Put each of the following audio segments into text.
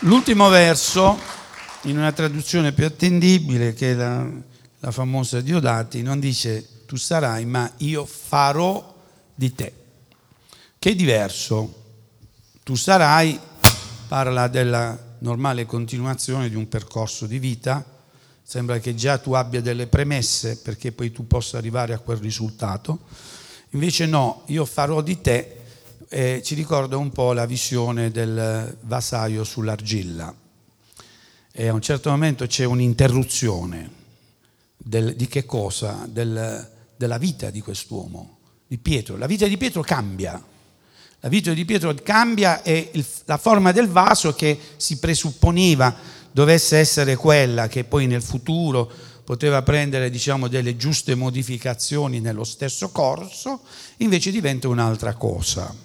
L'ultimo verso, in una traduzione più attendibile, che è la, la famosa Diodati, non dice tu sarai, ma io farò di te. Che è diverso. Tu sarai parla della normale continuazione di un percorso di vita, sembra che già tu abbia delle premesse perché poi tu possa arrivare a quel risultato. Invece no, io farò di te, eh, ci ricorda un po' la visione del vasaio sull'argilla. E a un certo momento c'è un'interruzione del, di che cosa? Del, della vita di quest'uomo, di Pietro. La vita di Pietro cambia. La vita di Pietro cambia e il, la forma del vaso che si presupponeva dovesse essere quella che poi nel futuro poteva prendere diciamo, delle giuste modificazioni nello stesso corso, invece diventa un'altra cosa.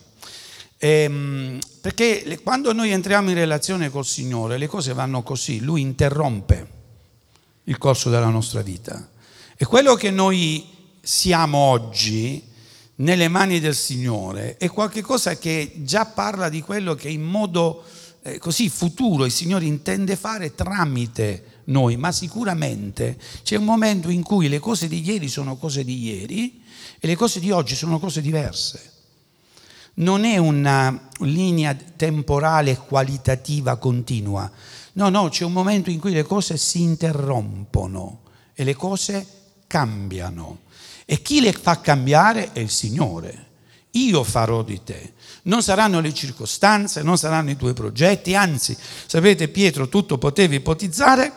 Ehm, perché quando noi entriamo in relazione col Signore le cose vanno così, Lui interrompe il corso della nostra vita. E quello che noi siamo oggi nelle mani del Signore è qualcosa che già parla di quello che in modo eh, così futuro il Signore intende fare tramite noi, ma sicuramente c'è un momento in cui le cose di ieri sono cose di ieri e le cose di oggi sono cose diverse. Non è una linea temporale qualitativa continua, no, no, c'è un momento in cui le cose si interrompono e le cose cambiano. E chi le fa cambiare è il Signore. Io farò di te. Non saranno le circostanze, non saranno i tuoi progetti, anzi, sapete Pietro, tutto potevi ipotizzare,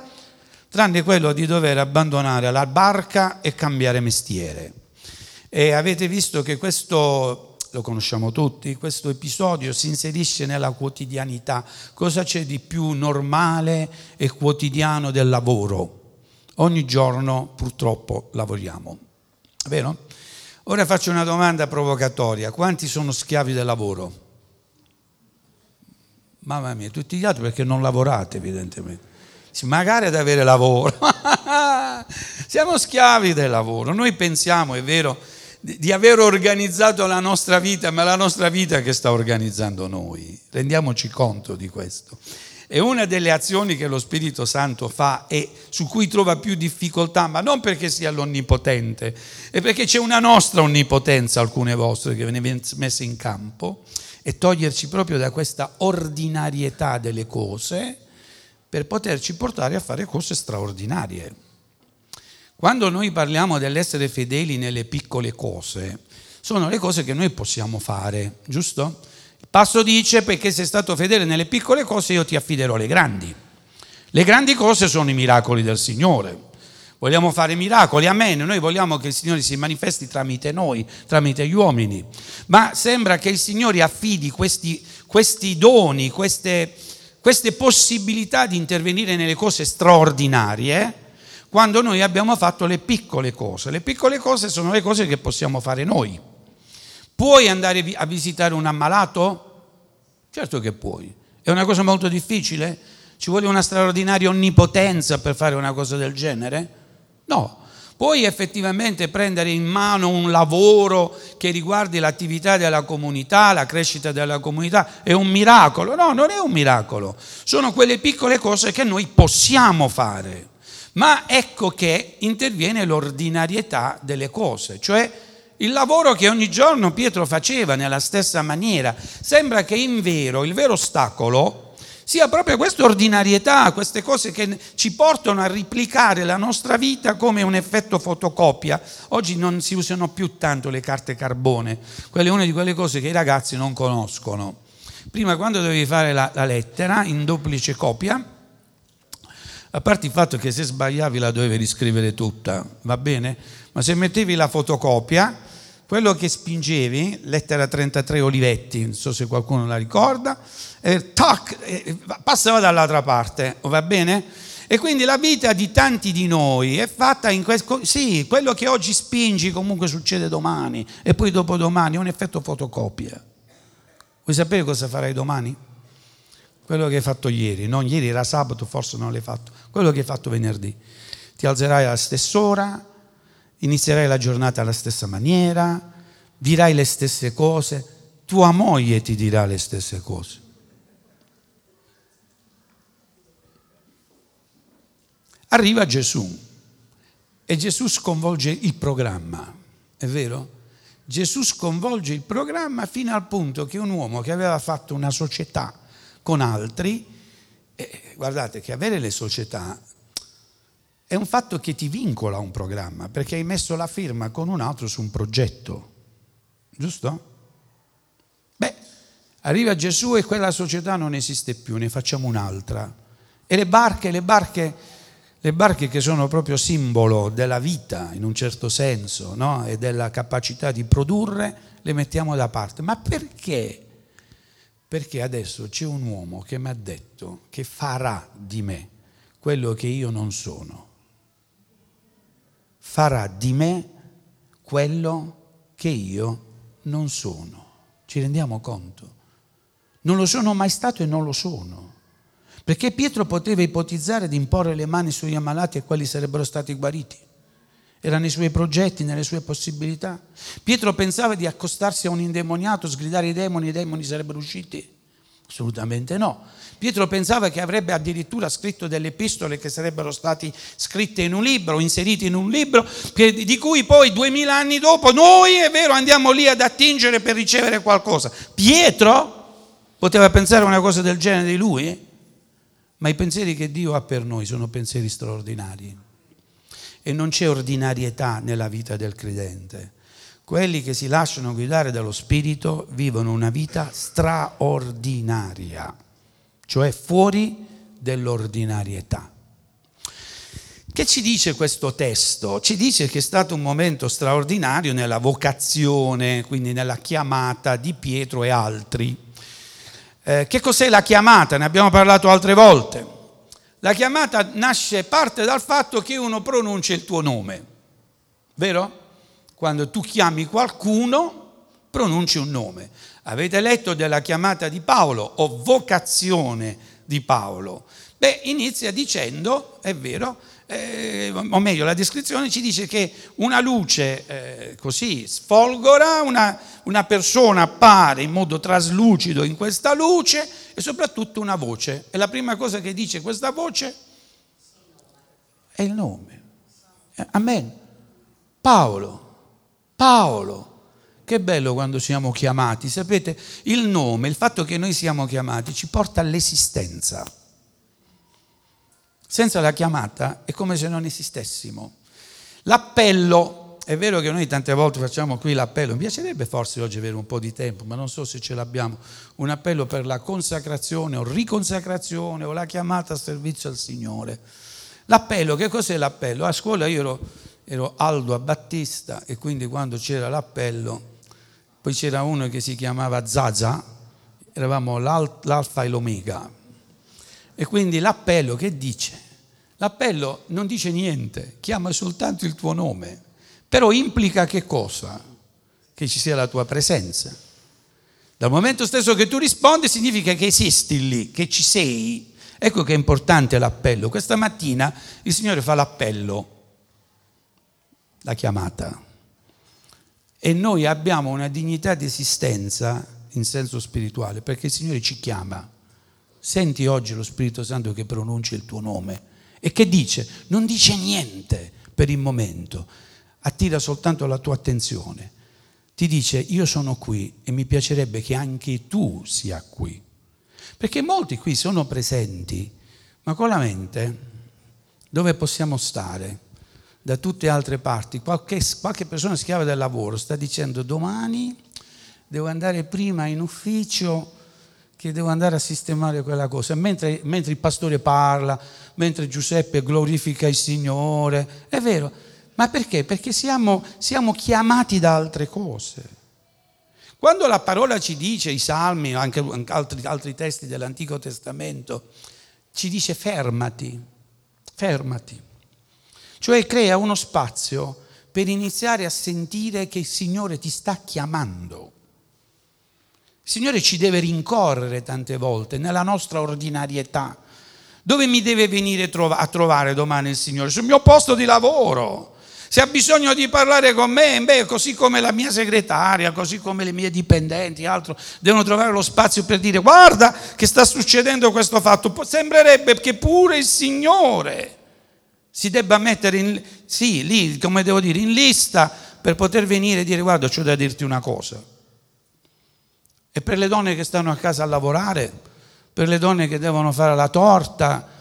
tranne quello di dover abbandonare la barca e cambiare mestiere. E avete visto che questo, lo conosciamo tutti, questo episodio si inserisce nella quotidianità. Cosa c'è di più normale e quotidiano del lavoro? Ogni giorno purtroppo lavoriamo, vero? Ora faccio una domanda provocatoria. Quanti sono schiavi del lavoro? Mamma mia, tutti gli altri perché non lavorate evidentemente magari ad avere lavoro. Siamo schiavi del lavoro. Noi pensiamo, è vero, di aver organizzato la nostra vita, ma la nostra vita che sta organizzando noi. Rendiamoci conto di questo. E una delle azioni che lo Spirito Santo fa e su cui trova più difficoltà, ma non perché sia l'onnipotente, è perché c'è una nostra onnipotenza, alcune vostre, che viene messa in campo, e toglierci proprio da questa ordinarietà delle cose per poterci portare a fare cose straordinarie. Quando noi parliamo dell'essere fedeli nelle piccole cose, sono le cose che noi possiamo fare, giusto? Il passo dice perché sei stato fedele nelle piccole cose io ti affiderò le grandi. Le grandi cose sono i miracoli del Signore. Vogliamo fare miracoli, amen. Noi vogliamo che il Signore si manifesti tramite noi, tramite gli uomini. Ma sembra che il Signore affidi questi, questi doni, queste, queste possibilità di intervenire nelle cose straordinarie quando noi abbiamo fatto le piccole cose. Le piccole cose sono le cose che possiamo fare noi. Puoi andare a visitare un ammalato? Certo che puoi. È una cosa molto difficile? Ci vuole una straordinaria onnipotenza per fare una cosa del genere? No, Puoi effettivamente prendere in mano un lavoro che riguardi l'attività della comunità, la crescita della comunità, è un miracolo. No, non è un miracolo, sono quelle piccole cose che noi possiamo fare. Ma ecco che interviene l'ordinarietà delle cose, cioè il lavoro che ogni giorno Pietro faceva nella stessa maniera. Sembra che in vero il vero ostacolo sia proprio questa ordinarietà, queste cose che ci portano a replicare la nostra vita come un effetto fotocopia. Oggi non si usano più tanto le carte carbone, quella è una di quelle cose che i ragazzi non conoscono. Prima quando dovevi fare la, la lettera in duplice copia, a parte il fatto che se sbagliavi la dovevi riscrivere tutta, va bene? Ma se mettevi la fotocopia, quello che spingevi, lettera 33 Olivetti, non so se qualcuno la ricorda, eh, tac, eh, passava dall'altra parte, va bene? E quindi la vita di tanti di noi è fatta in questo... Sì, quello che oggi spingi comunque succede domani e poi dopodomani, è un effetto fotocopia. Vuoi sapere cosa farai domani? Quello che hai fatto ieri, non ieri era sabato, forse non l'hai fatto, quello che hai fatto venerdì. Ti alzerai alla stessa ora, inizierai la giornata alla stessa maniera, dirai le stesse cose, tua moglie ti dirà le stesse cose. Arriva Gesù e Gesù sconvolge il programma, è vero? Gesù sconvolge il programma fino al punto che un uomo che aveva fatto una società con altri, eh, guardate che avere le società è un fatto che ti vincola a un programma, perché hai messo la firma con un altro su un progetto, giusto? Beh, arriva Gesù e quella società non esiste più, ne facciamo un'altra. E le barche, le barche, le barche che sono proprio simbolo della vita, in un certo senso, no? e della capacità di produrre, le mettiamo da parte. Ma perché? Perché adesso c'è un uomo che mi ha detto che farà di me quello che io non sono farà di me quello che io non sono. Ci rendiamo conto? Non lo sono mai stato e non lo sono. Perché Pietro poteva ipotizzare di imporre le mani sugli ammalati e quelli sarebbero stati guariti. Era nei suoi progetti, nelle sue possibilità. Pietro pensava di accostarsi a un indemoniato, sgridare i demoni, i demoni sarebbero usciti. Assolutamente no. Pietro pensava che avrebbe addirittura scritto delle epistole che sarebbero state scritte in un libro, inserite in un libro, di cui poi duemila anni dopo noi, è vero, andiamo lì ad attingere per ricevere qualcosa. Pietro poteva pensare una cosa del genere di lui, ma i pensieri che Dio ha per noi sono pensieri straordinari. E non c'è ordinarietà nella vita del credente. Quelli che si lasciano guidare dallo Spirito vivono una vita straordinaria cioè fuori dell'ordinarietà. Che ci dice questo testo? Ci dice che è stato un momento straordinario nella vocazione, quindi nella chiamata di Pietro e altri. Eh, che cos'è la chiamata? Ne abbiamo parlato altre volte. La chiamata nasce, parte dal fatto che uno pronuncia il tuo nome, vero? Quando tu chiami qualcuno, pronunci un nome. Avete letto della chiamata di Paolo o vocazione di Paolo? Beh, inizia dicendo, è vero, eh, o meglio la descrizione ci dice che una luce eh, così sfolgora, una, una persona appare in modo traslucido in questa luce e soprattutto una voce. E la prima cosa che dice questa voce è il nome. Amen. Paolo, Paolo. Che bello quando siamo chiamati, sapete, il nome, il fatto che noi siamo chiamati ci porta all'esistenza. Senza la chiamata è come se non esistessimo. L'appello, è vero che noi tante volte facciamo qui l'appello, mi piacerebbe forse oggi avere un po' di tempo, ma non so se ce l'abbiamo, un appello per la consacrazione o riconsacrazione o la chiamata a servizio al Signore. L'appello, che cos'è l'appello? A scuola io ero, ero Aldo a Battista e quindi quando c'era l'appello poi c'era uno che si chiamava Zaza, eravamo l'alfa e l'omega. E quindi l'appello che dice? L'appello non dice niente, chiama soltanto il tuo nome, però implica che cosa? Che ci sia la tua presenza. Dal momento stesso che tu rispondi significa che esisti lì, che ci sei. Ecco che è importante l'appello. Questa mattina il Signore fa l'appello, la chiamata e noi abbiamo una dignità di esistenza in senso spirituale perché il Signore ci chiama. Senti oggi lo Spirito Santo che pronuncia il tuo nome e che dice, non dice niente per il momento, attira soltanto la tua attenzione. Ti dice, io sono qui e mi piacerebbe che anche tu sia qui. Perché molti qui sono presenti, ma con la mente dove possiamo stare? da tutte altre parti, qualche, qualche persona schiava del lavoro sta dicendo domani devo andare prima in ufficio che devo andare a sistemare quella cosa, mentre, mentre il pastore parla, mentre Giuseppe glorifica il Signore, è vero, ma perché? Perché siamo, siamo chiamati da altre cose. Quando la parola ci dice, i salmi, anche altri, altri testi dell'Antico Testamento, ci dice fermati, fermati. Cioè crea uno spazio per iniziare a sentire che il Signore ti sta chiamando. Il Signore ci deve rincorrere tante volte nella nostra ordinarietà. Dove mi deve venire a trovare domani il Signore? Sul mio posto di lavoro. Se ha bisogno di parlare con me, beh, così come la mia segretaria, così come le mie dipendenti, altro, devono trovare lo spazio per dire guarda che sta succedendo questo fatto. Sembrerebbe che pure il Signore si debba mettere in, sì, lì, come devo dire, in lista per poter venire e dire guarda, ho da dirti una cosa. E per le donne che stanno a casa a lavorare, per le donne che devono fare la torta,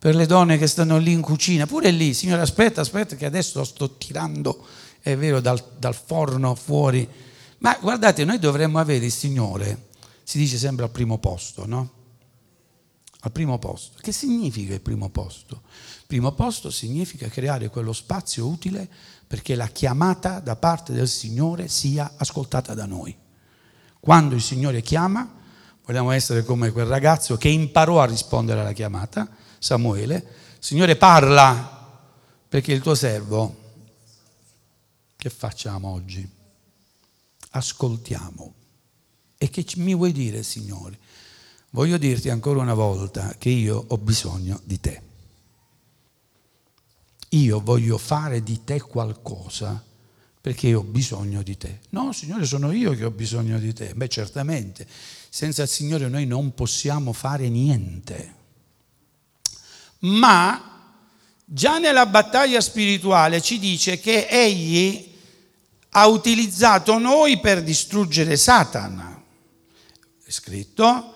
per le donne che stanno lì in cucina, pure lì, signore aspetta, aspetta che adesso sto tirando, è vero, dal, dal forno fuori. Ma guardate, noi dovremmo avere il Signore, si dice sempre al primo posto, no? Al primo posto. Che significa il primo posto? Il primo posto significa creare quello spazio utile perché la chiamata da parte del Signore sia ascoltata da noi. Quando il Signore chiama, vogliamo essere come quel ragazzo che imparò a rispondere alla chiamata, Samuele, Signore parla perché il tuo servo, che facciamo oggi? Ascoltiamo. E che mi vuoi dire, Signore? Voglio dirti ancora una volta che io ho bisogno di te. Io voglio fare di te qualcosa perché ho bisogno di te. No, Signore, sono io che ho bisogno di te. Beh, certamente, senza il Signore noi non possiamo fare niente. Ma già nella battaglia spirituale ci dice che Egli ha utilizzato noi per distruggere Satana. È scritto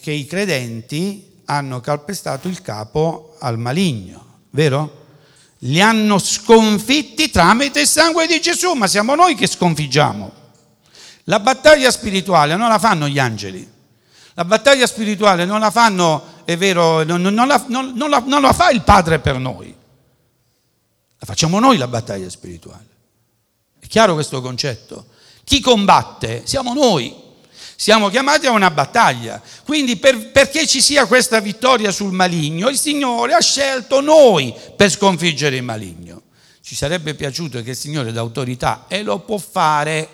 che i credenti hanno calpestato il capo al maligno, vero? Li hanno sconfitti tramite il sangue di Gesù, ma siamo noi che sconfiggiamo. La battaglia spirituale non la fanno gli angeli, la battaglia spirituale non la fanno, è vero, non, non, la, non, la, non la fa il Padre per noi, la facciamo noi la battaglia spirituale. È chiaro questo concetto? Chi combatte siamo noi. Siamo chiamati a una battaglia. Quindi per, perché ci sia questa vittoria sul maligno, il Signore ha scelto noi per sconfiggere il maligno. Ci sarebbe piaciuto che il Signore d'autorità, e lo può fare,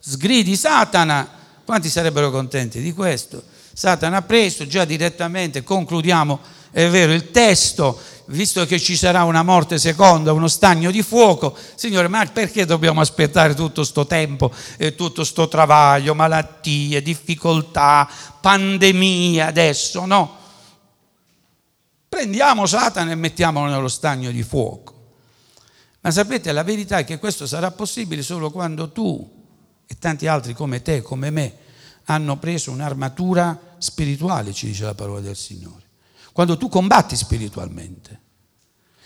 sgridi Satana. Quanti sarebbero contenti di questo? Satana ha preso già direttamente, concludiamo, è vero, il testo visto che ci sarà una morte seconda, uno stagno di fuoco, Signore, ma perché dobbiamo aspettare tutto questo tempo e tutto questo travaglio, malattie, difficoltà, pandemia adesso? No. Prendiamo Satana e mettiamolo nello stagno di fuoco. Ma sapete, la verità è che questo sarà possibile solo quando tu e tanti altri come te, come me, hanno preso un'armatura spirituale, ci dice la parola del Signore quando tu combatti spiritualmente.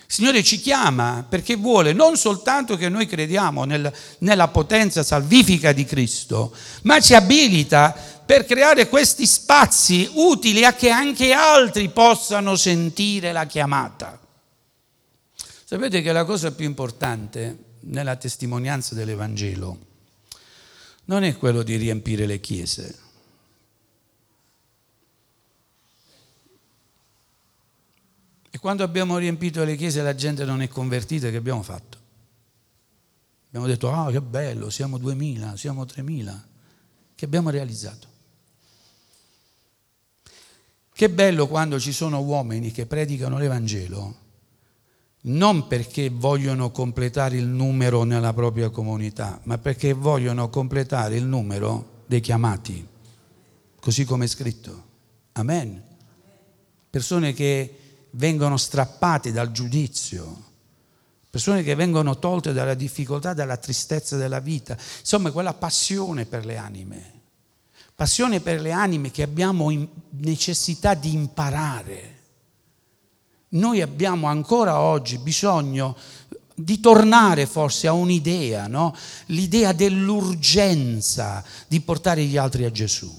Il Signore ci chiama perché vuole non soltanto che noi crediamo nel, nella potenza salvifica di Cristo, ma ci abilita per creare questi spazi utili a che anche altri possano sentire la chiamata. Sapete che la cosa più importante nella testimonianza dell'Evangelo non è quello di riempire le chiese, E quando abbiamo riempito le chiese la gente non è convertita, che abbiamo fatto? Abbiamo detto, ah, che bello, siamo 2000, siamo 3000. Che abbiamo realizzato? Che bello quando ci sono uomini che predicano l'Evangelo, non perché vogliono completare il numero nella propria comunità, ma perché vogliono completare il numero dei chiamati, così come è scritto. Amen. Persone che vengono strappati dal giudizio, persone che vengono tolte dalla difficoltà, dalla tristezza della vita, insomma quella passione per le anime, passione per le anime che abbiamo necessità di imparare. Noi abbiamo ancora oggi bisogno di tornare forse a un'idea, no? l'idea dell'urgenza di portare gli altri a Gesù,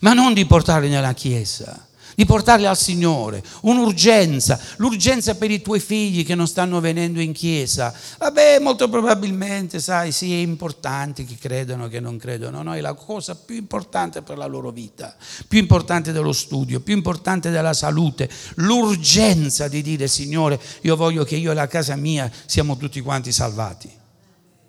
ma non di portarli nella Chiesa di portarli al Signore, un'urgenza, l'urgenza per i tuoi figli che non stanno venendo in chiesa. Vabbè, molto probabilmente, sai, sì, è importante che credano, che non credono, no, è la cosa più importante per la loro vita, più importante dello studio, più importante della salute, l'urgenza di dire, Signore, io voglio che io e la casa mia siamo tutti quanti salvati.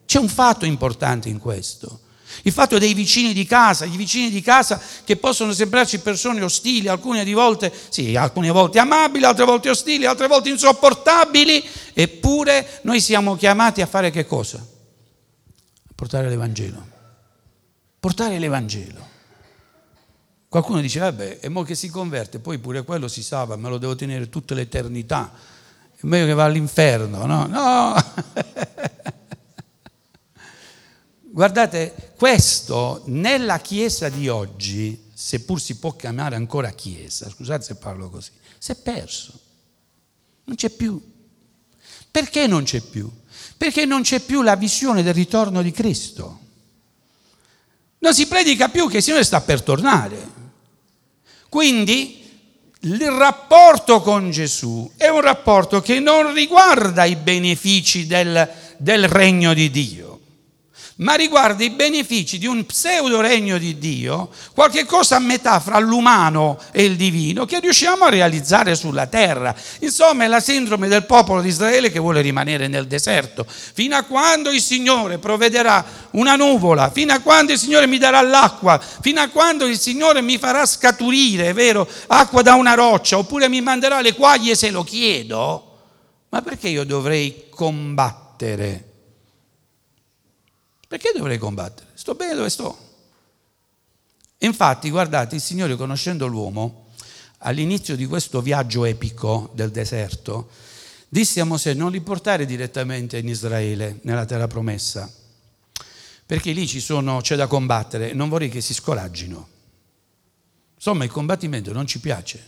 C'è un fatto importante in questo. Il fatto dei vicini di casa, i vicini di casa che possono sembrarci persone ostili, alcune volte, sì, alcune volte amabili, altre volte ostili, altre volte insopportabili, eppure noi siamo chiamati a fare che cosa? A portare l'Evangelo. Portare l'Evangelo. Qualcuno dice, vabbè, e mo che si converte, poi pure quello si salva, me lo devo tenere tutta l'eternità. è meglio che va all'inferno, no? No! Guardate, questo nella Chiesa di oggi, seppur si può chiamare ancora Chiesa, scusate se parlo così, si è perso. Non c'è più. Perché non c'è più? Perché non c'è più la visione del ritorno di Cristo. Non si predica più che il Signore sta per tornare. Quindi il rapporto con Gesù è un rapporto che non riguarda i benefici del, del regno di Dio ma riguarda i benefici di un pseudo regno di Dio, qualche cosa a metà fra l'umano e il divino che riusciamo a realizzare sulla terra. Insomma, è la sindrome del popolo di Israele che vuole rimanere nel deserto, fino a quando il Signore provvederà una nuvola, fino a quando il Signore mi darà l'acqua, fino a quando il Signore mi farà scaturire, è vero, acqua da una roccia, oppure mi manderà le quaglie se lo chiedo. Ma perché io dovrei combattere? Perché dovrei combattere? Sto bene dove sto. Infatti, guardate, il Signore, conoscendo l'uomo, all'inizio di questo viaggio epico del deserto, disse a Mosè non li portare direttamente in Israele, nella terra promessa, perché lì sono, c'è da combattere, non vorrei che si scoraggino. Insomma, il combattimento non ci piace.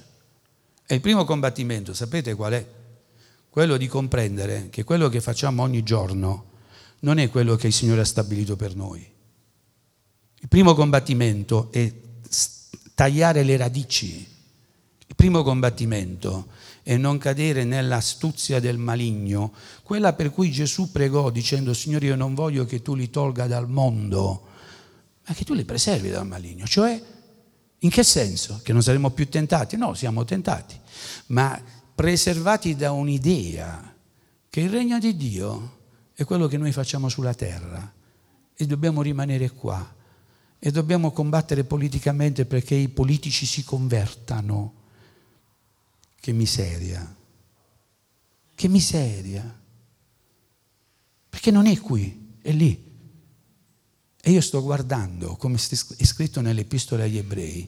E il primo combattimento, sapete qual è? Quello di comprendere che quello che facciamo ogni giorno non è quello che il Signore ha stabilito per noi. Il primo combattimento è tagliare le radici. Il primo combattimento è non cadere nell'astuzia del maligno, quella per cui Gesù pregò dicendo Signore io non voglio che tu li tolga dal mondo, ma che tu li preservi dal maligno. Cioè, in che senso? Che non saremo più tentati? No, siamo tentati, ma preservati da un'idea che il regno di Dio è quello che noi facciamo sulla terra e dobbiamo rimanere qua e dobbiamo combattere politicamente perché i politici si convertano. Che miseria, che miseria, perché non è qui, è lì. E io sto guardando, come è scritto nell'epistola agli ebrei,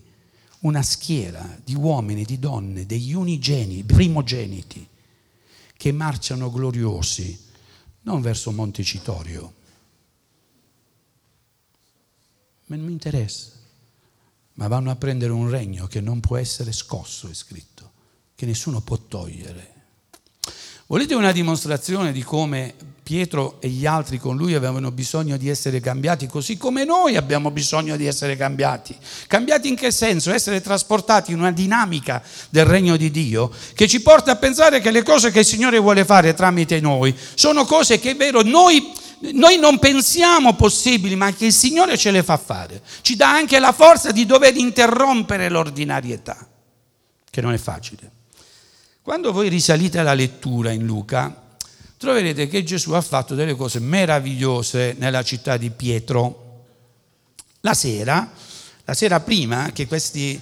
una schiera di uomini, di donne, degli unigeni, primogeniti, che marciano gloriosi non verso Montecitorio. Ma non mi interessa. Ma vanno a prendere un regno che non può essere scosso, è scritto, che nessuno può togliere. Volete una dimostrazione di come Pietro e gli altri con lui avevano bisogno di essere cambiati, così come noi abbiamo bisogno di essere cambiati? Cambiati in che senso? Essere trasportati in una dinamica del regno di Dio che ci porta a pensare che le cose che il Signore vuole fare tramite noi sono cose che è vero noi noi non pensiamo possibili, ma che il Signore ce le fa fare. Ci dà anche la forza di dover interrompere l'ordinarietà, che non è facile. Quando voi risalite alla lettura in Luca, troverete che Gesù ha fatto delle cose meravigliose nella città di Pietro. La sera, la sera prima che questi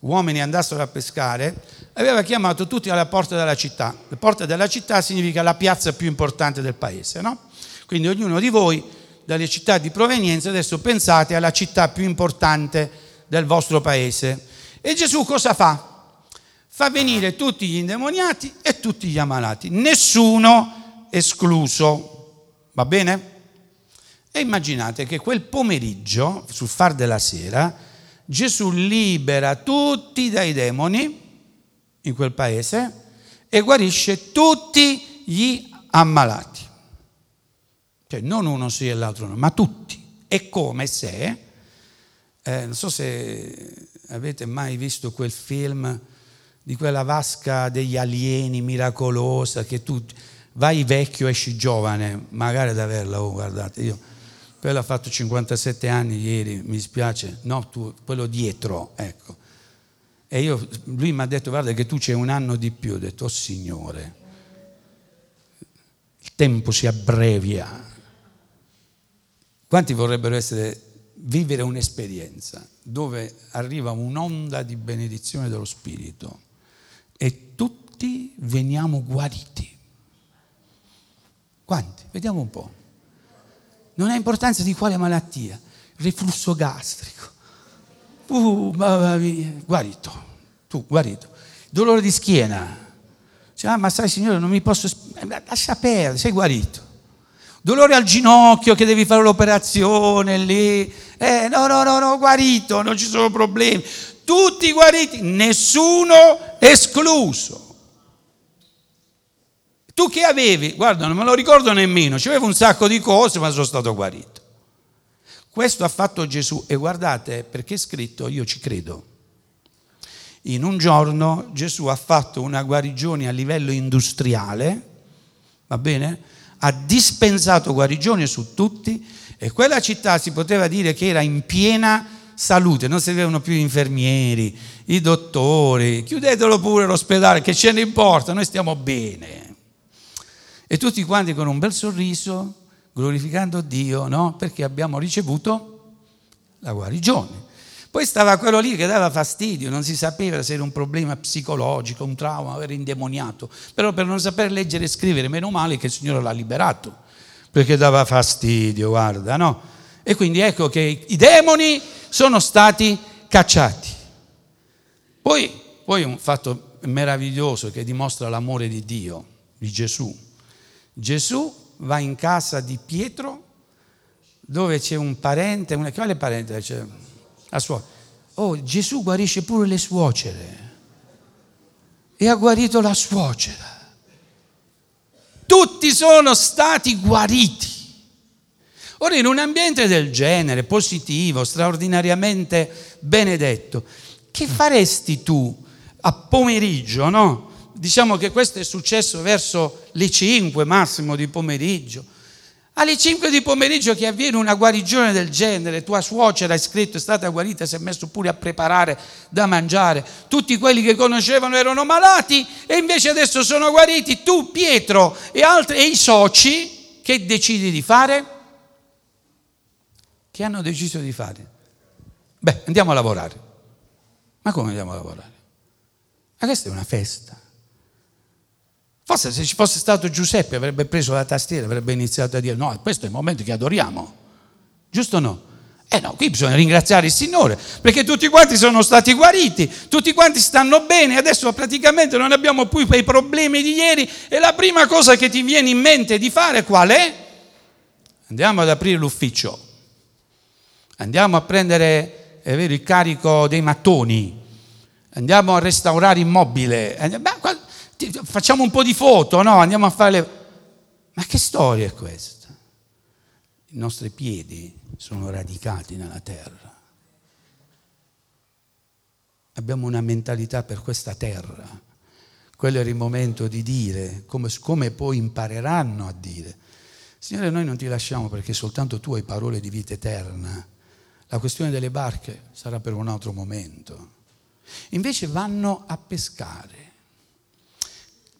uomini andassero a pescare, aveva chiamato tutti alla porta della città. La porta della città significa la piazza più importante del paese, no? Quindi ognuno di voi, dalle città di provenienza, adesso pensate alla città più importante del vostro paese. E Gesù cosa fa? Fa venire tutti gli indemoniati e tutti gli ammalati, nessuno escluso. Va bene? E immaginate che quel pomeriggio, sul far della sera, Gesù libera tutti dai demoni in quel paese e guarisce tutti gli ammalati. Cioè non uno sì e l'altro no, ma tutti. È come se, eh, non so se avete mai visto quel film di quella vasca degli alieni miracolosa che tu vai vecchio, esci giovane, magari ad averla, oh, guardate, io, quello ha fatto 57 anni ieri, mi spiace, no, tu, quello dietro, ecco. E io, lui mi ha detto, guarda che tu c'è un anno di più, ho detto, oh Signore, il tempo si abbrevia. Quanti vorrebbero essere, vivere un'esperienza dove arriva un'onda di benedizione dello Spirito? Tutti veniamo guariti. Quanti? Vediamo un po'. Non ha importanza di quale malattia, reflusso gastrico. Uh, mamma mia, guarito, tu guarito. Dolore di schiena. Dice, ah, ma sai Signore, non mi posso... Eh, lascia perdere, sei guarito. Dolore al ginocchio che devi fare l'operazione lì. Eh, no, no, no, no, guarito, non ci sono problemi. Tutti guariti, nessuno escluso. Tu che avevi? Guarda, non me lo ricordo nemmeno, c'avevo un sacco di cose, ma sono stato guarito. Questo ha fatto Gesù e guardate perché è scritto, io ci credo. In un giorno Gesù ha fatto una guarigione a livello industriale, va bene? Ha dispensato guarigione su tutti e quella città si poteva dire che era in piena salute, non servivano più gli infermieri, i dottori, chiudetelo pure l'ospedale, che ce ne importa, noi stiamo bene. E tutti quanti con un bel sorriso glorificando Dio, no? Perché abbiamo ricevuto la guarigione. Poi stava quello lì che dava fastidio, non si sapeva se era un problema psicologico, un trauma, era indemoniato. Però per non saper leggere e scrivere, meno male che il Signore l'ha liberato, perché dava fastidio, guarda, no? E quindi ecco che i demoni sono stati cacciati. Poi, poi un fatto meraviglioso che dimostra l'amore di Dio, di Gesù. Gesù va in casa di Pietro dove c'è un parente, una, quale parente c'è? La suocera. Oh, Gesù guarisce pure le suocere. E ha guarito la suocera. Tutti sono stati guariti. Ora, in un ambiente del genere, positivo, straordinariamente benedetto, che faresti tu a pomeriggio, no? Diciamo che questo è successo verso le 5 massimo di pomeriggio. Alle 5 di pomeriggio che avviene una guarigione del genere, tua suocera è scritto, è stata guarita, si è messo pure a preparare da mangiare, tutti quelli che conoscevano erano malati e invece adesso sono guariti, tu Pietro e, altri, e i soci, che decidi di fare? Che hanno deciso di fare? Beh, andiamo a lavorare. Ma come andiamo a lavorare? Ma questa è una festa. Forse se ci fosse stato Giuseppe avrebbe preso la tastiera, avrebbe iniziato a dire no, questo è il momento che adoriamo. Giusto o no? Eh no, qui bisogna ringraziare il Signore, perché tutti quanti sono stati guariti, tutti quanti stanno bene, adesso praticamente non abbiamo più quei problemi di ieri e la prima cosa che ti viene in mente di fare qual è? Andiamo ad aprire l'ufficio, andiamo a prendere vero, il carico dei mattoni, andiamo a restaurare immobile. Beh, facciamo un po' di foto, no? Andiamo a fare le... Ma che storia è questa? I nostri piedi sono radicati nella terra. Abbiamo una mentalità per questa terra. Quello era il momento di dire, come, come poi impareranno a dire. Signore, noi non ti lasciamo perché soltanto tu hai parole di vita eterna. La questione delle barche sarà per un altro momento. Invece vanno a pescare.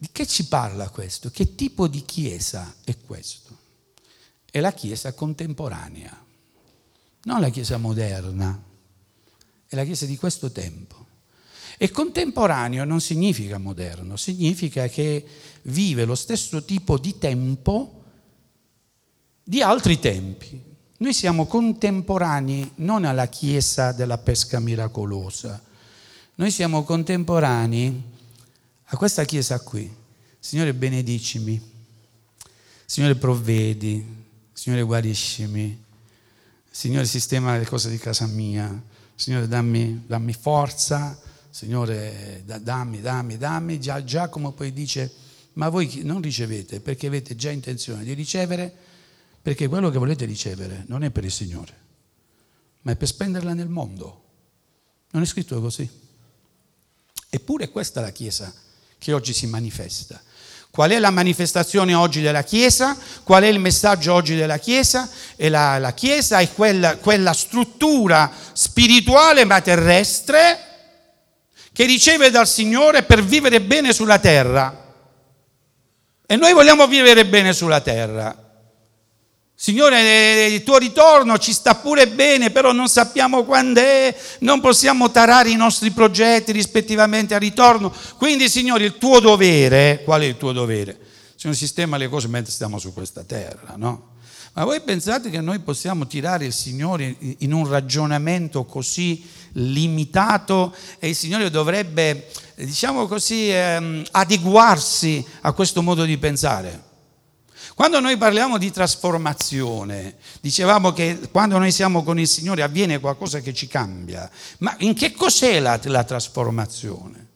Di che ci parla questo? Che tipo di chiesa è questo? È la chiesa contemporanea, non la chiesa moderna, è la chiesa di questo tempo. E contemporaneo non significa moderno, significa che vive lo stesso tipo di tempo di altri tempi. Noi siamo contemporanei non alla chiesa della pesca miracolosa, noi siamo contemporanei a questa chiesa qui. Signore benedicimi, Signore provvedi, Signore guariscimi, Signore sistema le cose di casa mia, Signore dammi, dammi forza, Signore dammi, dammi, dammi. Già, Giacomo poi dice, ma voi non ricevete perché avete già intenzione di ricevere, perché quello che volete ricevere non è per il Signore, ma è per spenderla nel mondo. Non è scritto così. Eppure questa è la Chiesa che oggi si manifesta. Qual è la manifestazione oggi della Chiesa? Qual è il messaggio oggi della Chiesa? E la, la Chiesa è quella, quella struttura spirituale ma terrestre che riceve dal Signore per vivere bene sulla terra. E noi vogliamo vivere bene sulla terra. Signore, il tuo ritorno ci sta pure bene, però non sappiamo quando è, non possiamo tarare i nostri progetti rispettivamente al ritorno. Quindi, Signore, il tuo dovere, qual è il tuo dovere? Signore, sistema le cose mentre stiamo su questa terra, no? Ma voi pensate che noi possiamo tirare il Signore in un ragionamento così limitato e il Signore dovrebbe, diciamo così, ehm, adeguarsi a questo modo di pensare? Quando noi parliamo di trasformazione, dicevamo che quando noi siamo con il Signore avviene qualcosa che ci cambia, ma in che cos'è la, la trasformazione?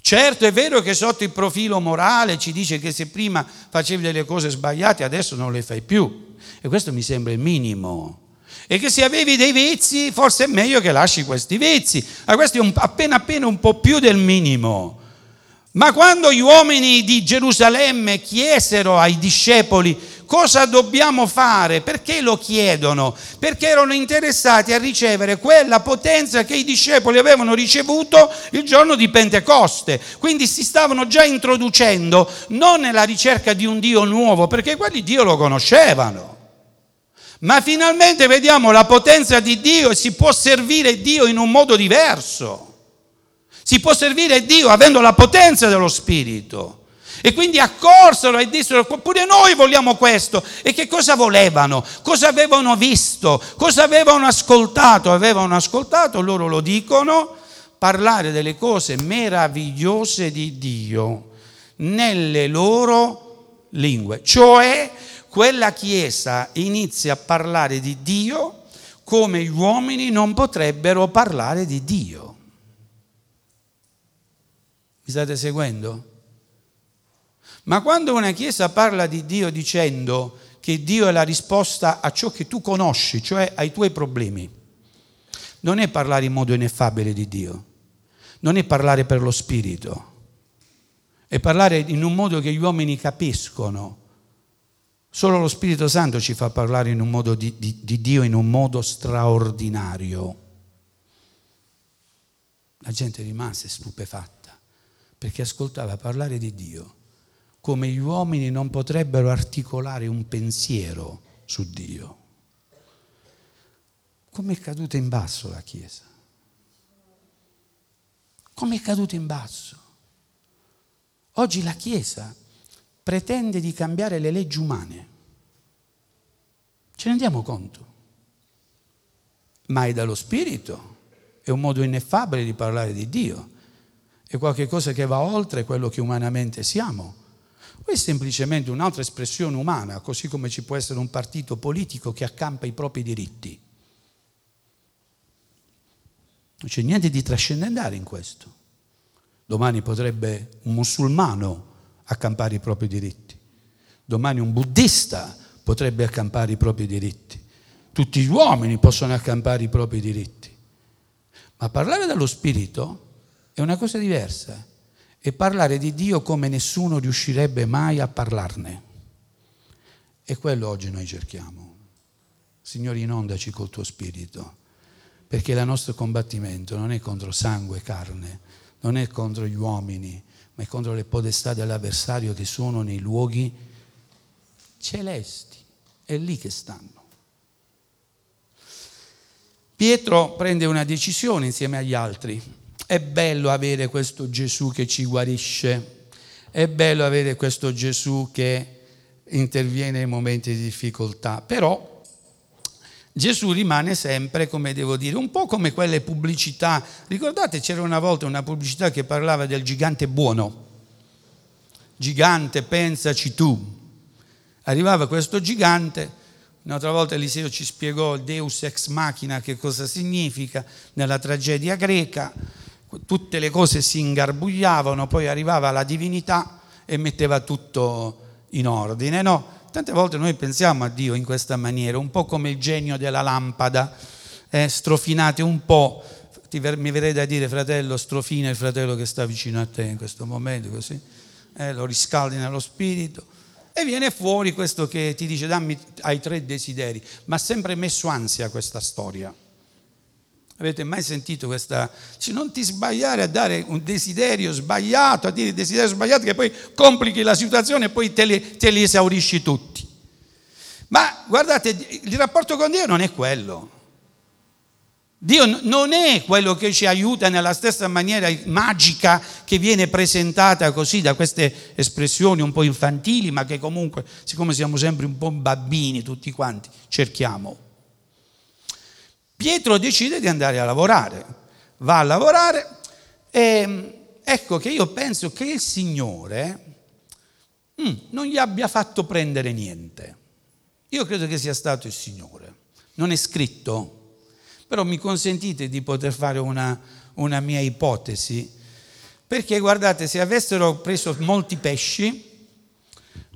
Certo è vero che sotto il profilo morale ci dice che se prima facevi delle cose sbagliate adesso non le fai più e questo mi sembra il minimo. E che se avevi dei vizi forse è meglio che lasci questi vizi, ma questo è un, appena appena un po' più del minimo. Ma quando gli uomini di Gerusalemme chiesero ai discepoli cosa dobbiamo fare, perché lo chiedono? Perché erano interessati a ricevere quella potenza che i discepoli avevano ricevuto il giorno di Pentecoste. Quindi si stavano già introducendo non nella ricerca di un Dio nuovo, perché quelli Dio lo conoscevano. Ma finalmente vediamo la potenza di Dio e si può servire Dio in un modo diverso. Si può servire Dio avendo la potenza dello Spirito. E quindi accorsero e dissero, pure noi vogliamo questo. E che cosa volevano? Cosa avevano visto? Cosa avevano ascoltato? Avevano ascoltato, loro lo dicono, parlare delle cose meravigliose di Dio nelle loro lingue. Cioè, quella Chiesa inizia a parlare di Dio come gli uomini non potrebbero parlare di Dio. State seguendo? Ma quando una Chiesa parla di Dio dicendo che Dio è la risposta a ciò che tu conosci, cioè ai tuoi problemi, non è parlare in modo ineffabile di Dio, non è parlare per lo Spirito, è parlare in un modo che gli uomini capiscono. Solo lo Spirito Santo ci fa parlare in un modo di, di, di Dio in un modo straordinario. La gente rimase stupefatta perché ascoltava parlare di Dio come gli uomini non potrebbero articolare un pensiero su Dio. Come è caduta in basso la Chiesa? Come è caduta in basso? Oggi la Chiesa pretende di cambiare le leggi umane. Ce ne rendiamo conto? Ma è dallo Spirito, è un modo ineffabile di parlare di Dio è qualcosa che va oltre quello che umanamente siamo. O è semplicemente un'altra espressione umana, così come ci può essere un partito politico che accampa i propri diritti. Non c'è niente di trascendentale in questo. Domani potrebbe un musulmano accampare i propri diritti. Domani un buddista potrebbe accampare i propri diritti. Tutti gli uomini possono accampare i propri diritti. Ma parlare dello spirito è una cosa diversa. E parlare di Dio come nessuno riuscirebbe mai a parlarne. E quello oggi noi cerchiamo. Signore, inondaci col tuo spirito, perché il nostro combattimento non è contro sangue e carne, non è contro gli uomini, ma è contro le potestà dell'avversario che sono nei luoghi celesti. È lì che stanno. Pietro prende una decisione insieme agli altri è bello avere questo Gesù che ci guarisce, è bello avere questo Gesù che interviene in momenti di difficoltà, però Gesù rimane sempre, come devo dire, un po' come quelle pubblicità. Ricordate, c'era una volta una pubblicità che parlava del gigante buono. Gigante, pensaci tu. Arrivava questo gigante, un'altra volta Eliseo ci spiegò Deus ex machina che cosa significa nella tragedia greca tutte le cose si ingarbugliavano, poi arrivava la divinità e metteva tutto in ordine. No, tante volte noi pensiamo a Dio in questa maniera, un po' come il genio della lampada, eh, strofinate un po'. Ti, mi verrei da dire, fratello, strofina il fratello che sta vicino a te in questo momento, così eh, lo riscaldi nello spirito. E viene fuori questo che ti dice dammi ai tre desideri, ma ha sempre messo ansia questa storia. Avete mai sentito questa? Cioè, non ti sbagliare a dare un desiderio sbagliato, a dire desiderio sbagliato che poi complichi la situazione e poi te li, te li esaurisci tutti. Ma guardate, il rapporto con Dio non è quello. Dio non è quello che ci aiuta nella stessa maniera magica che viene presentata così da queste espressioni un po' infantili, ma che comunque, siccome siamo sempre un po' bambini tutti quanti, cerchiamo. Pietro decide di andare a lavorare, va a lavorare e ecco che io penso che il Signore mm, non gli abbia fatto prendere niente. Io credo che sia stato il Signore. Non è scritto però mi consentite di poter fare una, una mia ipotesi, perché guardate, se avessero preso molti pesci,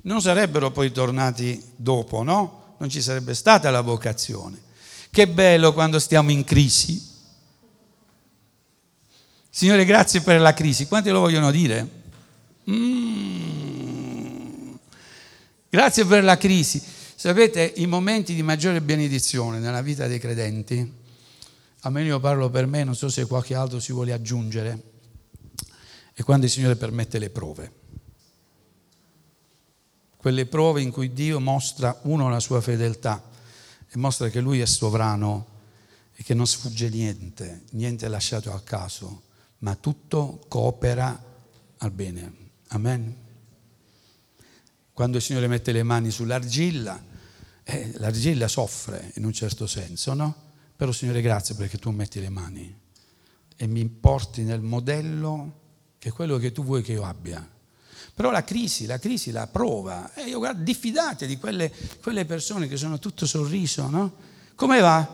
non sarebbero poi tornati dopo, no? Non ci sarebbe stata la vocazione. Che bello quando stiamo in crisi. Signore, grazie per la crisi. Quanti lo vogliono dire? Mm. Grazie per la crisi. Sapete, i momenti di maggiore benedizione nella vita dei credenti almeno io parlo per me, non so se qualche altro si vuole aggiungere, è quando il Signore permette le prove. Quelle prove in cui Dio mostra, uno, la sua fedeltà e mostra che Lui è sovrano e che non sfugge niente, niente è lasciato al caso, ma tutto coopera al bene. Amen. Quando il Signore mette le mani sull'argilla, eh, l'argilla soffre in un certo senso, no? Però Signore grazie perché tu metti le mani e mi porti nel modello che è quello che tu vuoi che io abbia. Però la crisi, la crisi, la prova, e io guardo, diffidate di quelle, quelle persone che sono tutto sorriso, no? Come va?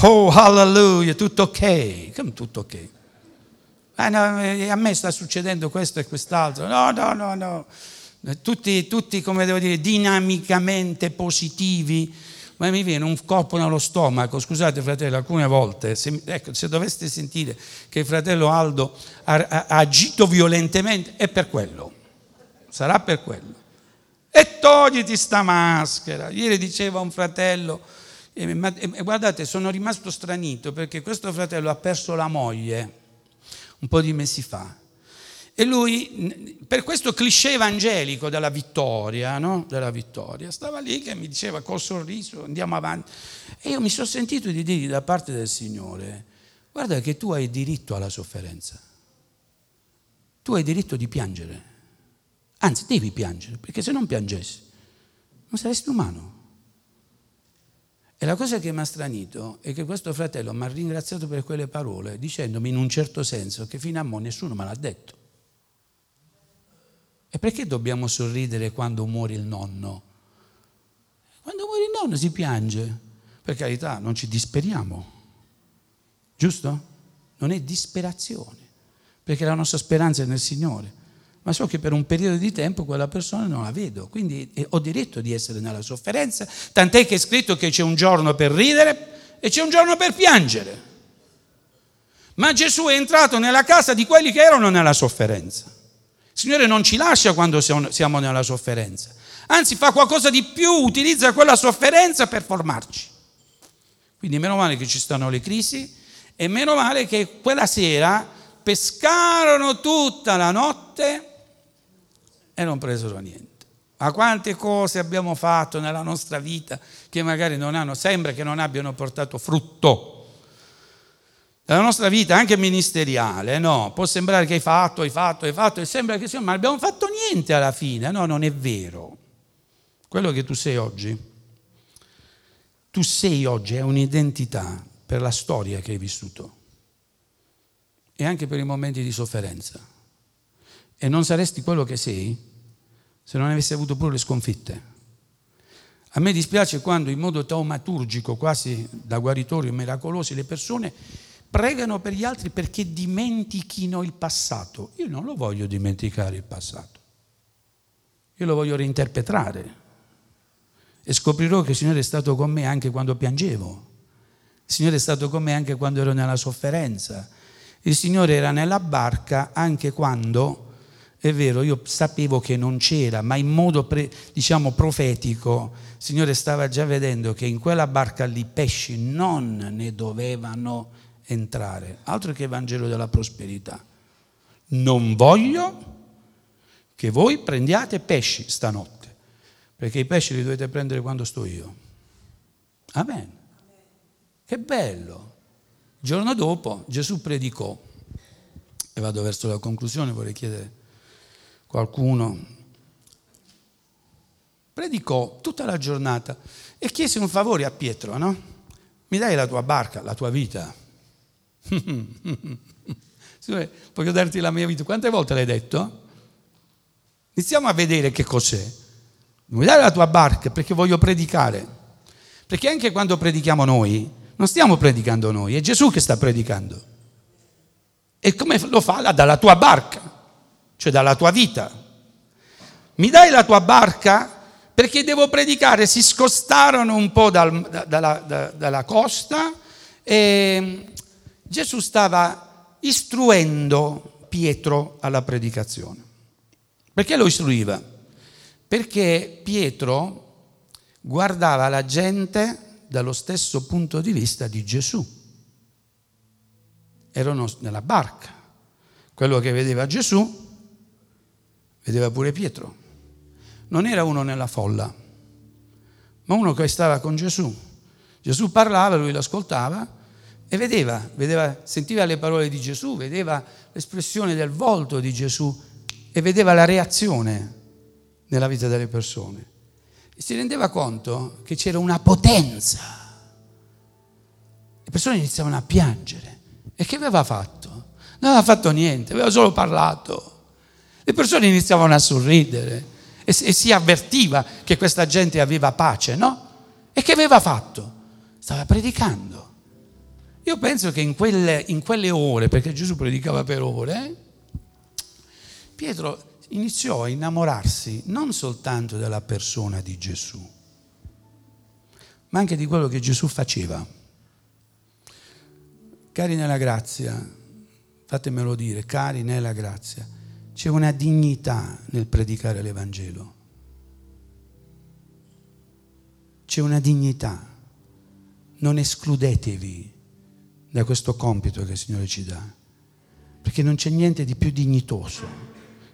Oh, hallelujah, tutto ok. Come tutto ok? Eh, no, eh, a me sta succedendo questo e quest'altro. No, no, no, no. Tutti, tutti come devo dire, dinamicamente positivi ma mi viene un corpo nello stomaco. Scusate fratello, alcune volte, se, ecco, se doveste sentire che il fratello Aldo ha, ha, ha agito violentemente, è per quello, sarà per quello. E togliti sta maschera. Ieri diceva un fratello, eh, ma, eh, guardate, sono rimasto stranito perché questo fratello ha perso la moglie un po' di mesi fa e lui, per questo cliché evangelico della vittoria, no? della vittoria, stava lì che mi diceva col sorriso andiamo avanti. E io mi sono sentito di dirgli da parte del Signore, guarda che tu hai diritto alla sofferenza. Tu hai diritto di piangere. Anzi, devi piangere, perché se non piangessi non saresti umano. E la cosa che mi ha stranito è che questo fratello mi ha ringraziato per quelle parole, dicendomi in un certo senso che fino a mo' nessuno me l'ha detto. E perché dobbiamo sorridere quando muore il nonno? Quando muore il nonno si piange. Per carità, non ci disperiamo. Giusto? Non è disperazione, perché la nostra speranza è nel Signore. Ma so che per un periodo di tempo quella persona non la vedo, quindi ho diritto di essere nella sofferenza, tant'è che è scritto che c'è un giorno per ridere e c'è un giorno per piangere. Ma Gesù è entrato nella casa di quelli che erano nella sofferenza. Il Signore non ci lascia quando siamo nella sofferenza, anzi fa qualcosa di più, utilizza quella sofferenza per formarci. Quindi meno male che ci stanno le crisi e meno male che quella sera pescarono tutta la notte e non presero niente. Ma quante cose abbiamo fatto nella nostra vita che magari non hanno, sembra che non abbiano portato frutto. Nella nostra vita anche ministeriale, no? Può sembrare che hai fatto, hai fatto, hai fatto, e sembra che sia, ma abbiamo fatto niente alla fine. No, non è vero. Quello che tu sei oggi, tu sei oggi è un'identità per la storia che hai vissuto e anche per i momenti di sofferenza. E non saresti quello che sei se non avessi avuto pure le sconfitte. A me dispiace quando in modo taumaturgico, quasi da guaritori miracolosi, le persone pregano per gli altri perché dimentichino il passato. Io non lo voglio dimenticare il passato, io lo voglio reinterpretare e scoprirò che il Signore è stato con me anche quando piangevo, il Signore è stato con me anche quando ero nella sofferenza, il Signore era nella barca anche quando, è vero, io sapevo che non c'era, ma in modo, pre, diciamo, profetico, il Signore stava già vedendo che in quella barca lì pesci non ne dovevano entrare, altro che Vangelo della prosperità. Non voglio che voi prendiate pesci stanotte, perché i pesci li dovete prendere quando sto io. Amen. Che bello. Il giorno dopo Gesù predicò, e vado verso la conclusione, vorrei chiedere qualcuno, predicò tutta la giornata e chiese un favore a Pietro, no? Mi dai la tua barca, la tua vita? Signore, voglio darti la mia vita. Quante volte l'hai detto? Iniziamo a vedere che cos'è. Mi dai la tua barca perché voglio predicare. Perché anche quando predichiamo noi, non stiamo predicando noi, è Gesù che sta predicando. E come lo fa? Dalla tua barca, cioè dalla tua vita. Mi dai la tua barca perché devo predicare. Si scostarono un po' dal, da, dalla, da, dalla costa e Gesù stava istruendo Pietro alla predicazione. Perché lo istruiva? Perché Pietro guardava la gente dallo stesso punto di vista di Gesù. Erano nella barca. Quello che vedeva Gesù vedeva pure Pietro. Non era uno nella folla, ma uno che stava con Gesù. Gesù parlava, lui l'ascoltava e vedeva, vedeva, sentiva le parole di Gesù, vedeva l'espressione del volto di Gesù e vedeva la reazione nella vita delle persone. E si rendeva conto che c'era una potenza. Le persone iniziavano a piangere. E che aveva fatto? Non aveva fatto niente, aveva solo parlato. Le persone iniziavano a sorridere e, e si avvertiva che questa gente aveva pace, no? E che aveva fatto? Stava predicando. Io penso che in quelle, in quelle ore, perché Gesù predicava per ore, Pietro iniziò a innamorarsi non soltanto della persona di Gesù, ma anche di quello che Gesù faceva. Cari nella grazia, fatemelo dire, cari nella grazia, c'è una dignità nel predicare l'Evangelo. C'è una dignità. Non escludetevi da questo compito che il Signore ci dà. Perché non c'è niente di più dignitoso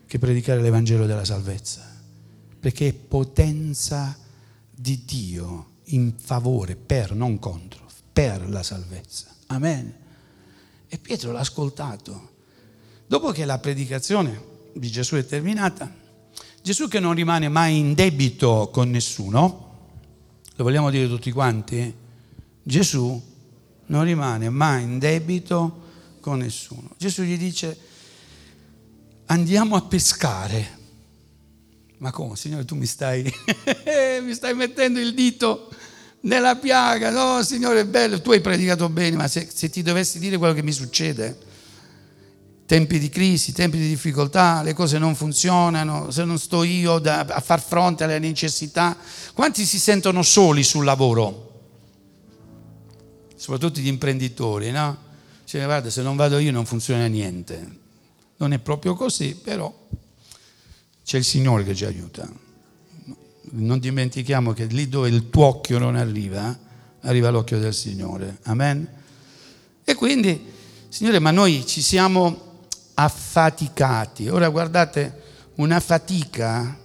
che predicare l'Evangelo della salvezza. Perché è potenza di Dio in favore, per, non contro, per la salvezza. Amen. E Pietro l'ha ascoltato. Dopo che la predicazione di Gesù è terminata, Gesù che non rimane mai in debito con nessuno, lo vogliamo dire tutti quanti? Gesù non rimane mai in debito con nessuno. Gesù gli dice andiamo a pescare. Ma come, Signore, tu mi stai, mi stai mettendo il dito nella piaga? No, Signore, è bello, tu hai predicato bene, ma se, se ti dovessi dire quello che mi succede, tempi di crisi, tempi di difficoltà, le cose non funzionano, se non sto io da, a far fronte alle necessità, quanti si sentono soli sul lavoro? soprattutto gli imprenditori, no? Cioè, guarda, se non vado io non funziona niente. Non è proprio così, però c'è il Signore che ci aiuta. Non dimentichiamo che lì dove il tuo occhio non arriva, arriva l'occhio del Signore. Amen? E quindi, Signore, ma noi ci siamo affaticati. Ora guardate, una fatica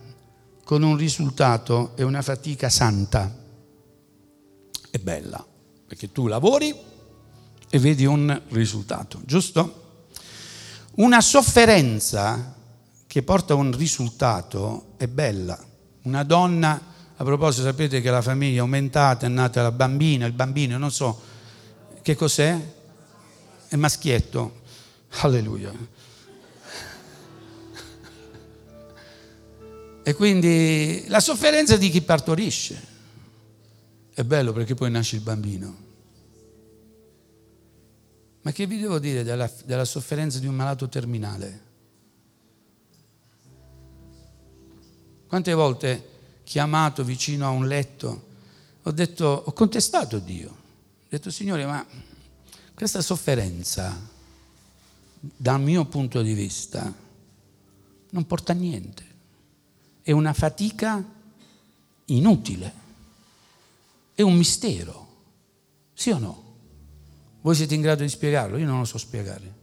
con un risultato è una fatica santa. È bella perché tu lavori e vedi un risultato, giusto? Una sofferenza che porta a un risultato è bella. Una donna, a proposito, sapete che la famiglia è aumentata, è nata la bambina, il bambino, non so che cos'è? È maschietto. Alleluia. E quindi la sofferenza di chi partorisce. È bello perché poi nasce il bambino. Ma che vi devo dire della, della sofferenza di un malato terminale? Quante volte chiamato vicino a un letto ho detto, ho contestato Dio. Ho detto, Signore, ma questa sofferenza, dal mio punto di vista, non porta a niente. È una fatica inutile. È un mistero, sì o no? Voi siete in grado di spiegarlo? Io non lo so spiegare,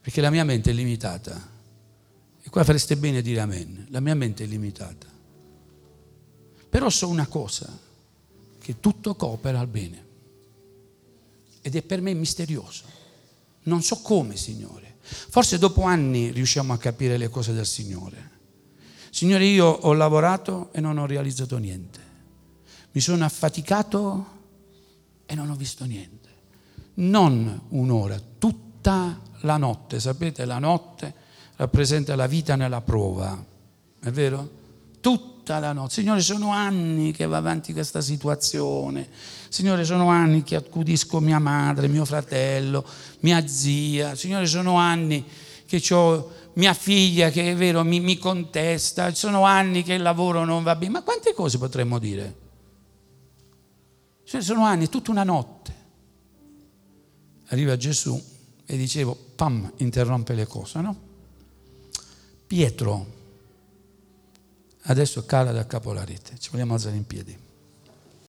perché la mia mente è limitata. E qua fareste bene a dire amen. La mia mente è limitata. Però so una cosa, che tutto coopera al bene. ed è per me misterioso. Non so come, Signore. Forse dopo anni riusciamo a capire le cose del Signore. Signore, io ho lavorato e non ho realizzato niente. Mi sono affaticato e non ho visto niente. Non un'ora, tutta la notte. Sapete, la notte rappresenta la vita nella prova. È vero? Tutta la notte. Signore, sono anni che va avanti questa situazione. Signore, sono anni che accudisco mia madre, mio fratello, mia zia. Signore, sono anni che ho mia figlia che è vero mi, mi contesta. Sono anni che il lavoro non va bene. Ma quante cose potremmo dire? Cioè, sono anni, tutta una notte. Arriva Gesù e dicevo, pam, interrompe le cose, no? Pietro, adesso cala da capo la rete, ci vogliamo alzare in piedi.